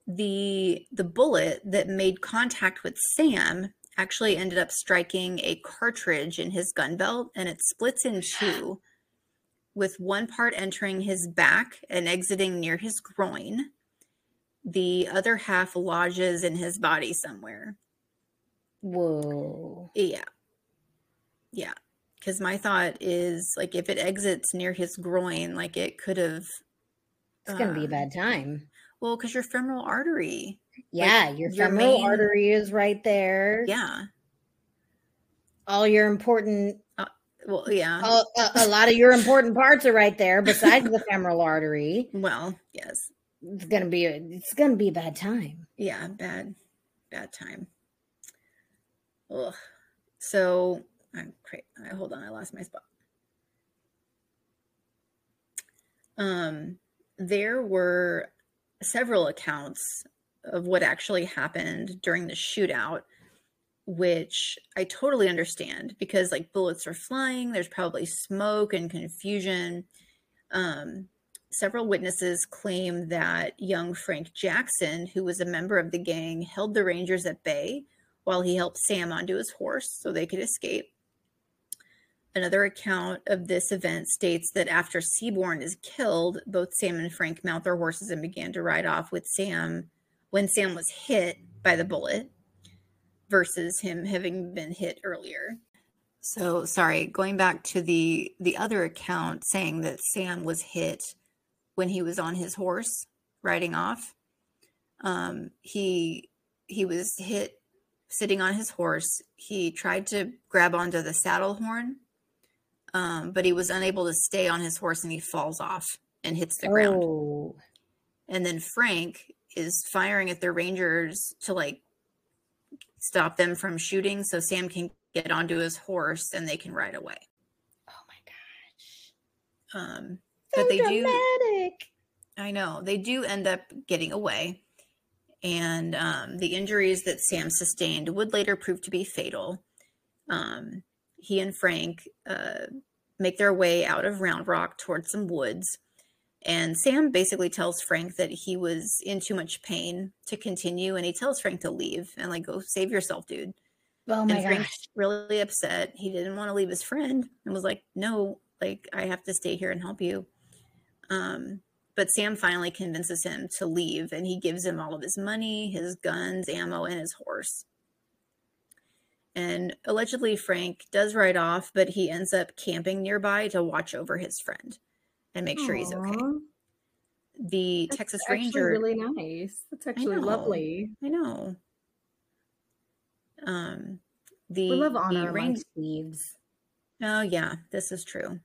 Speaker 2: the the bullet that made contact with Sam actually ended up striking a cartridge in his gun belt and it splits in two with one part entering his back and exiting near his groin the other half lodges in his body somewhere.
Speaker 3: Whoa.
Speaker 2: Yeah. Yeah. Because my thought is like if it exits near his groin, like it could have.
Speaker 3: It's going to be a
Speaker 2: um,
Speaker 3: bad time.
Speaker 2: Well, because your femoral artery.
Speaker 3: Yeah, your
Speaker 2: your
Speaker 3: femoral
Speaker 2: main-
Speaker 3: artery is right there.
Speaker 2: Yeah.
Speaker 3: All your important,
Speaker 2: Well, yeah.
Speaker 3: a, a, a lot of your important parts are right there besides the femoral artery.
Speaker 2: Well, yes.
Speaker 3: It's going to be, a, it's to be a bad time.
Speaker 2: Yeah. Bad, bad time. Ugh. So, I'm Hold on. I lost my spot. Um, there were several accounts of what actually happened during the shootout, which I totally understand because like bullets are flying, there's probably smoke and confusion. Um, several witnesses claim that young Frank Jackson, who was a member of the gang, held the Rangers at bay while he helped Sam onto his horse so they could escape. Another account of this event states that after Seaborn is killed, both Sam and Frank mount their horses and began to ride off with Sam when Sam was hit by the bullet versus him having been hit earlier. So sorry, going back to the the other account saying that Sam was hit when he was on his horse riding off. Um, he he was hit sitting on his horse. He tried to grab onto the saddle horn, um, but he was unable to stay on his horse and he falls off and hits the ground.
Speaker 3: Oh,
Speaker 2: And then Frank is firing at the Rangers to like stop them from shooting so Sam can get onto his horse and they can ride away.
Speaker 3: oh my gosh.
Speaker 2: Um,
Speaker 3: So
Speaker 2: but they do
Speaker 3: dramatic.
Speaker 2: I know they do end up getting away, and um, the injuries that Sam sustained would later prove to be fatal. Um, he and Frank uh, make their way out of Round Rock towards some woods, and Sam basically tells Frank that he was in too much pain to continue, and he tells Frank to leave and like go save yourself, dude.
Speaker 3: Oh my
Speaker 2: and Frank's
Speaker 3: gosh.
Speaker 2: really upset. He didn't want to leave his friend and was like, "No, like I have to stay here and help you." Um, but Sam finally convinces him to leave, and he gives him all of his money, his guns, ammo, and his horse. And allegedly, Frank does ride off, but he ends up camping nearby to watch over his friend and make sure he's okay. The
Speaker 4: that's
Speaker 2: Texas
Speaker 4: actually
Speaker 2: Ranger,
Speaker 4: really nice. That's actually
Speaker 2: know.
Speaker 4: lovely.
Speaker 2: I know. Um, the
Speaker 3: We love
Speaker 2: the
Speaker 3: honor amongst thieves.
Speaker 2: Oh yeah, this is true.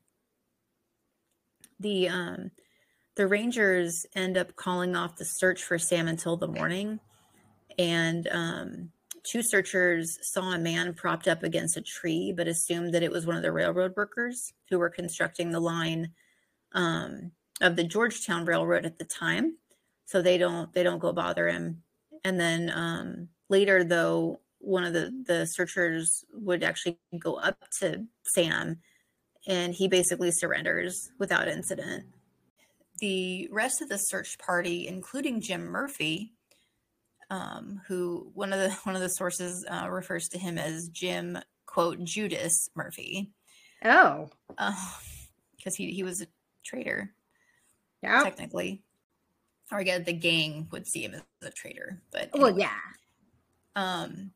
Speaker 2: The um the Rangers end up calling off the search for Sam until the morning. And um two searchers saw a man propped up against a tree, but assumed that it was one of the railroad workers who were constructing the line um of the Georgetown Railroad at the time. So they don't they don't go bother him. And then um later though one of the the searchers would actually go up to Sam and he basically surrenders without incident. The rest of the search party, including Jim Murphy, um, who one of the one of the sources uh, refers to him as Jim quote Judas Murphy,
Speaker 3: Oh,
Speaker 2: because he he was a traitor
Speaker 3: yeah.
Speaker 2: technically, or I guess the gang would see him as a traitor. But
Speaker 3: Well, yeah.
Speaker 2: Um,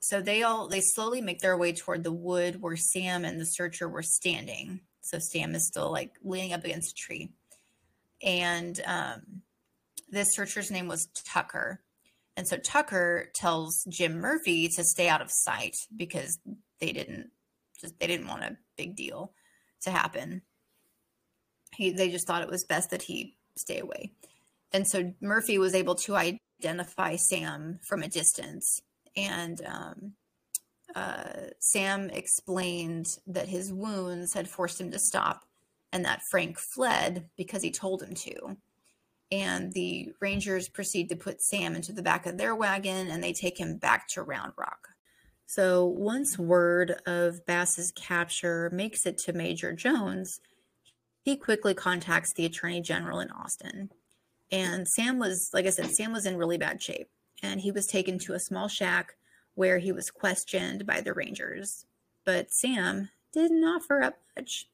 Speaker 2: so they all they slowly make their way toward the wood where Sam and the searcher were standing. So Sam is still like leaning up against a tree, and um, this searcher's name was Tucker. And so Tucker tells Jim Murphy to stay out of sight because they didn't just they didn't want a big deal to happen. He they just thought it was best that he stay away. And so Murphy was able to identify Sam from a distance. And um, uh, Sam explained that his wounds had forced him to stop and that Frank fled because he told him to. And the Rangers proceed to put Sam into the back of their wagon and they take him back to Round Rock. So once word of Bass's capture makes it to Major Jones, he quickly contacts the Attorney General in Austin. And Sam was, like I said, Sam was in really bad shape. And he was taken to a small shack where he was questioned by the Rangers. But Sam didn't offer up much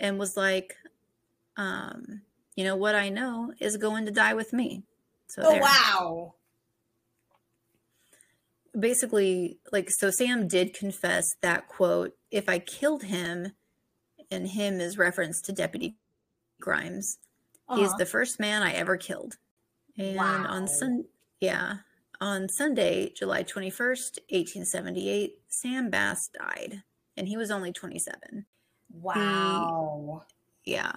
Speaker 2: and was like, um, you know, what I know is going to die with me. So
Speaker 3: Oh
Speaker 2: there.
Speaker 3: wow.
Speaker 2: basically like so sam did confess that quote if i killed him and him is reference to deputy grimes
Speaker 3: Uh-huh.
Speaker 2: the first man i ever killed and on
Speaker 3: Wow.
Speaker 2: sun yeah on sunday july 21st 1878 sam bass died and he was only 27
Speaker 3: wow.
Speaker 2: yeah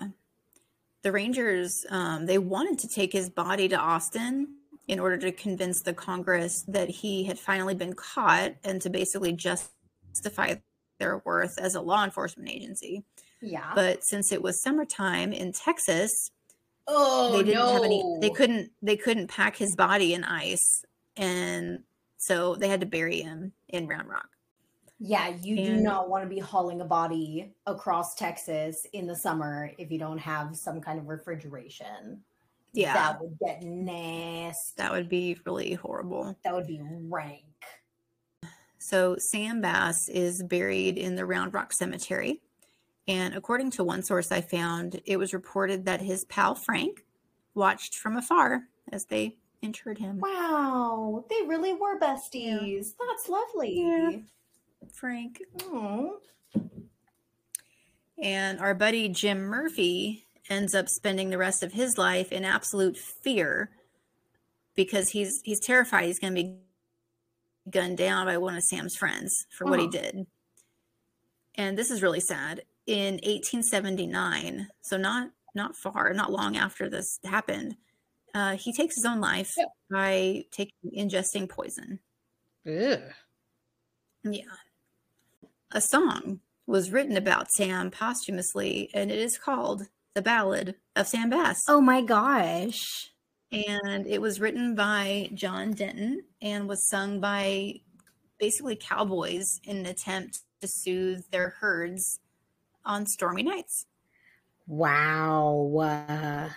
Speaker 2: the rangers um, they wanted to take his body to austin in order to convince the congress that he had finally been caught and to basically justify their worth as a law enforcement agency
Speaker 3: yeah.
Speaker 2: but since it was summertime in texas
Speaker 3: oh
Speaker 2: they didn't
Speaker 3: no.
Speaker 2: have any they couldn't they couldn't pack his body in ice and so they had to bury him in round rock
Speaker 3: Yeah, you do not want to be hauling a body across Texas in the summer if you don't have some kind of refrigeration.
Speaker 2: yeah
Speaker 3: That would get nasty.
Speaker 2: that would be really horrible
Speaker 3: That would be rank.
Speaker 2: So Sam Bass is buried in the Round Rock Cemetery. And according to one source I found, it was reported that his pal Frank watched from afar as they interred him.
Speaker 3: Wow, they really were besties. That's lovely.
Speaker 2: Yeah. Frank.
Speaker 3: Oh.
Speaker 2: And our buddy Jim Murphy ends up spending the rest of his life in absolute fear because he's he's terrified he's going to be gunned down by one of Sam's friends for what he
Speaker 3: Uh-huh.
Speaker 2: did. And this is really sad. In 1879, so not not far, not long after this happened, uh, he takes his own life
Speaker 3: Yeah.
Speaker 2: by taking ingesting poison.
Speaker 3: Ugh.
Speaker 2: Yeah. A song was written about Sam posthumously, and it is called The Ballad of Sam Bass.
Speaker 3: Oh my gosh.
Speaker 2: And it was written by John Denton and was sung by basically cowboys in an attempt to soothe their herds on stormy nights.
Speaker 3: Wow. Uh,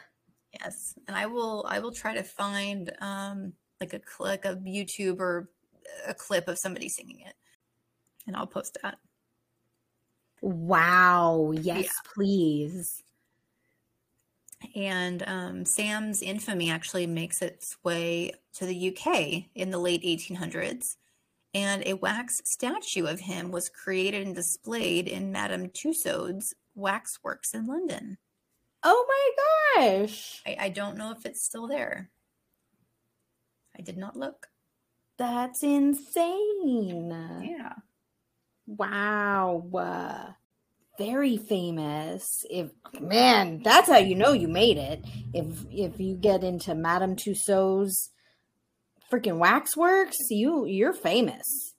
Speaker 2: Yes, and I will I will try to find um like a click of YouTube or a clip of somebody singing it, and I'll post that.
Speaker 3: wow. Yes, please.
Speaker 2: And um, Sam's infamy actually makes its way to the UK in the late 1800s. And a wax statue of him was created and displayed in Madame Tussauds waxworks in London.
Speaker 3: Oh my gosh.
Speaker 2: I, I don't know if it's still there. I did not look.
Speaker 3: That's insane.
Speaker 2: Yeah.
Speaker 3: Wow. Uh, very famous. If man, that's how you know you made it. If if you get into Madame Tussauds freaking waxworks, you you're famous.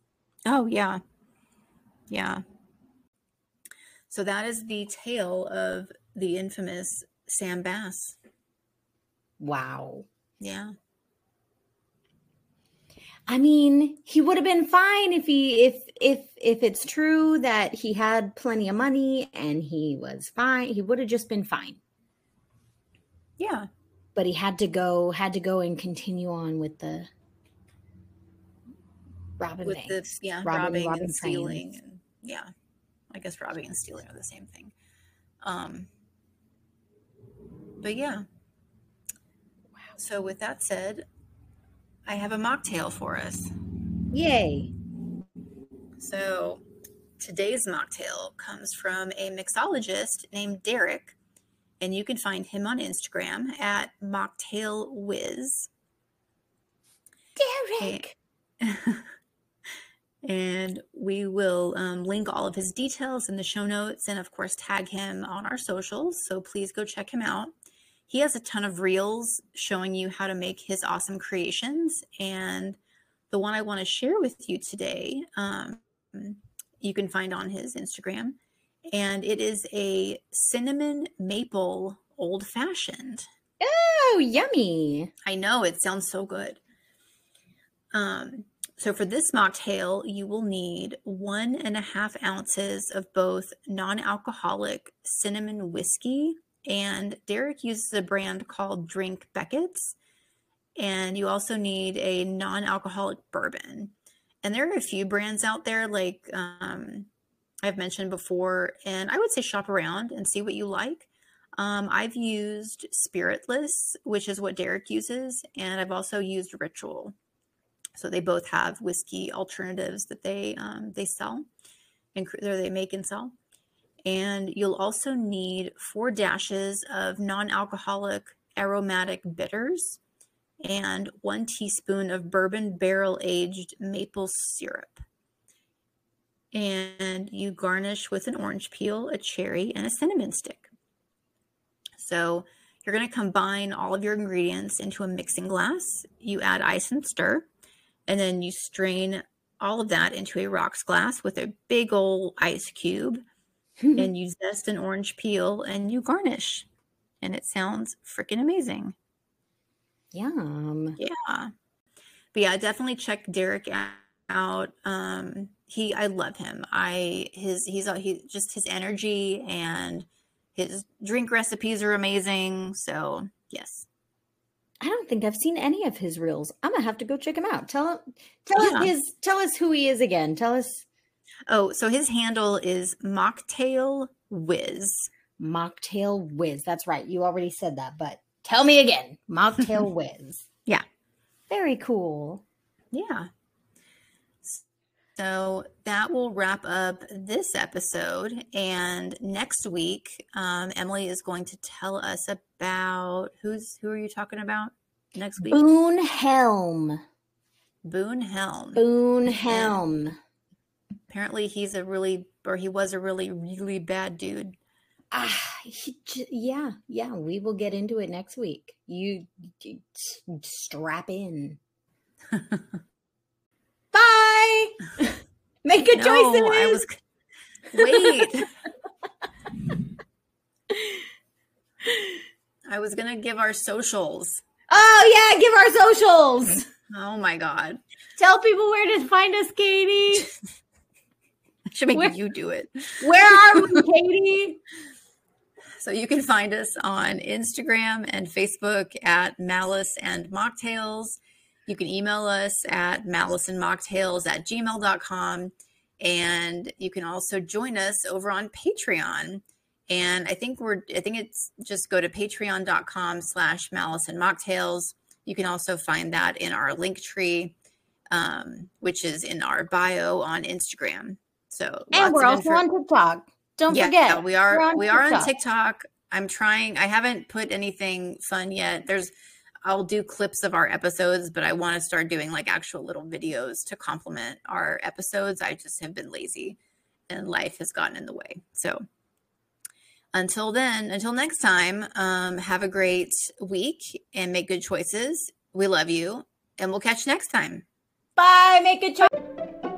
Speaker 2: Oh, yeah. Yeah. So that is the tale of the infamous Sam Bass.
Speaker 3: Wow.
Speaker 2: Yeah.
Speaker 3: I mean, he would have been fine if he if if if it's true that he had plenty of money and he was fine. He would have just been fine.
Speaker 2: Yeah.
Speaker 3: But he had to go had to go and continue on with the robbing
Speaker 2: with
Speaker 3: banks.
Speaker 2: the yeah
Speaker 3: robbing-
Speaker 2: and stealing and yeah i guess robbing and stealing are the same thing um but yeah Wow. so with that said i have a mocktail for us
Speaker 3: Yay.
Speaker 2: so today's mocktail comes from a mixologist named derick and you can find him on instagram at Mocktail mocktailwiz
Speaker 3: Derick.
Speaker 2: and we will um, link all of his details in the show notes and of course tag him on our socials so please go check him out he has a ton of reels showing you how to make his awesome creations and the one i want to share with you today um, you can find on his instagram and it is a cinnamon maple old fashioned
Speaker 3: Oh, yummy.
Speaker 2: I know it sounds so good. Um, so for this mocktail, you will need one and a half ounces of both non-alcoholic cinnamon whiskey, and Derick uses a brand called Drink Beckett's, and you also need a non-alcoholic bourbon. And there are a few brands out there, like um, I've mentioned before, and I would say shop around and see what you like. Um, I've used Spiritless, which is what Derick uses, and I've also used Ritual. So they both have whiskey alternatives that they um, they sell and they make and sell. And you'll also need four dashes of non-alcoholic aromatic bitters and one teaspoon of bourbon barrel aged maple syrup. And you garnish with an orange peel, a cherry, and a cinnamon stick. So you're going to combine all of your ingredients into a mixing glass. You add ice and stir, and then you strain all of that into a rocks glass with a big old ice cube. And you zest an orange peel and you garnish. And it sounds freaking amazing.
Speaker 3: Yum.
Speaker 2: Yeah. But yeah, definitely check Derick out. Um, he, I love him. I, his, he's, he, just his energy and his drink recipes are amazing. So, yes.
Speaker 3: I don't think I've seen any of his reels. I'm gonna have to go check him out. Tell him, tell yeah. us his, tell us who he is again. Tell us.
Speaker 2: Oh, so his handle is Mocktail Whiz.
Speaker 3: Mocktail Whiz. That's right. You already said that, but tell me again. Mocktail Whiz.
Speaker 2: Yeah.
Speaker 3: Very cool.
Speaker 2: Yeah. So that will wrap up this episode. And next week, um, Emily is going to tell us about who's who are you talking about next week?
Speaker 3: Boone Helm.
Speaker 2: Boone Helm.
Speaker 3: Boone Helm.
Speaker 2: Apparently, he's a really, or he was a really, really bad dude.
Speaker 3: Ah, he, yeah, yeah. We will get into it next week. You, you strap in. Bye. Make good no, choices. I was
Speaker 2: wait. I was gonna give our socials.
Speaker 3: Oh yeah, give our socials.
Speaker 2: Oh my god.
Speaker 3: Tell people where to find us, Katie.
Speaker 2: Should make where, you do it.
Speaker 3: Where are we, Katie?
Speaker 2: So you can find us on Instagram and Facebook at Malice and Mocktails. You can email us at maliceandmocktails at gmail.com. And you can also join us over on Patreon. And I think we're, I think it's just go to patreon.com slash malice and mocktails. You can also find that in our link tree, um, which is in our bio on Instagram. So,
Speaker 3: and we're also on TikTok. Don't yeah, forget.
Speaker 2: Yeah, we are, we are on TikTok. I'm trying, I haven't put anything fun yet. There's, I'll do clips of our episodes, but I want to start doing like actual little videos to complement our episodes. I just have been lazy and life has gotten in the way. So until then, until next time, um, have a great week and make good choices. We love you and we'll catch you next time.
Speaker 3: Bye. Make good choices.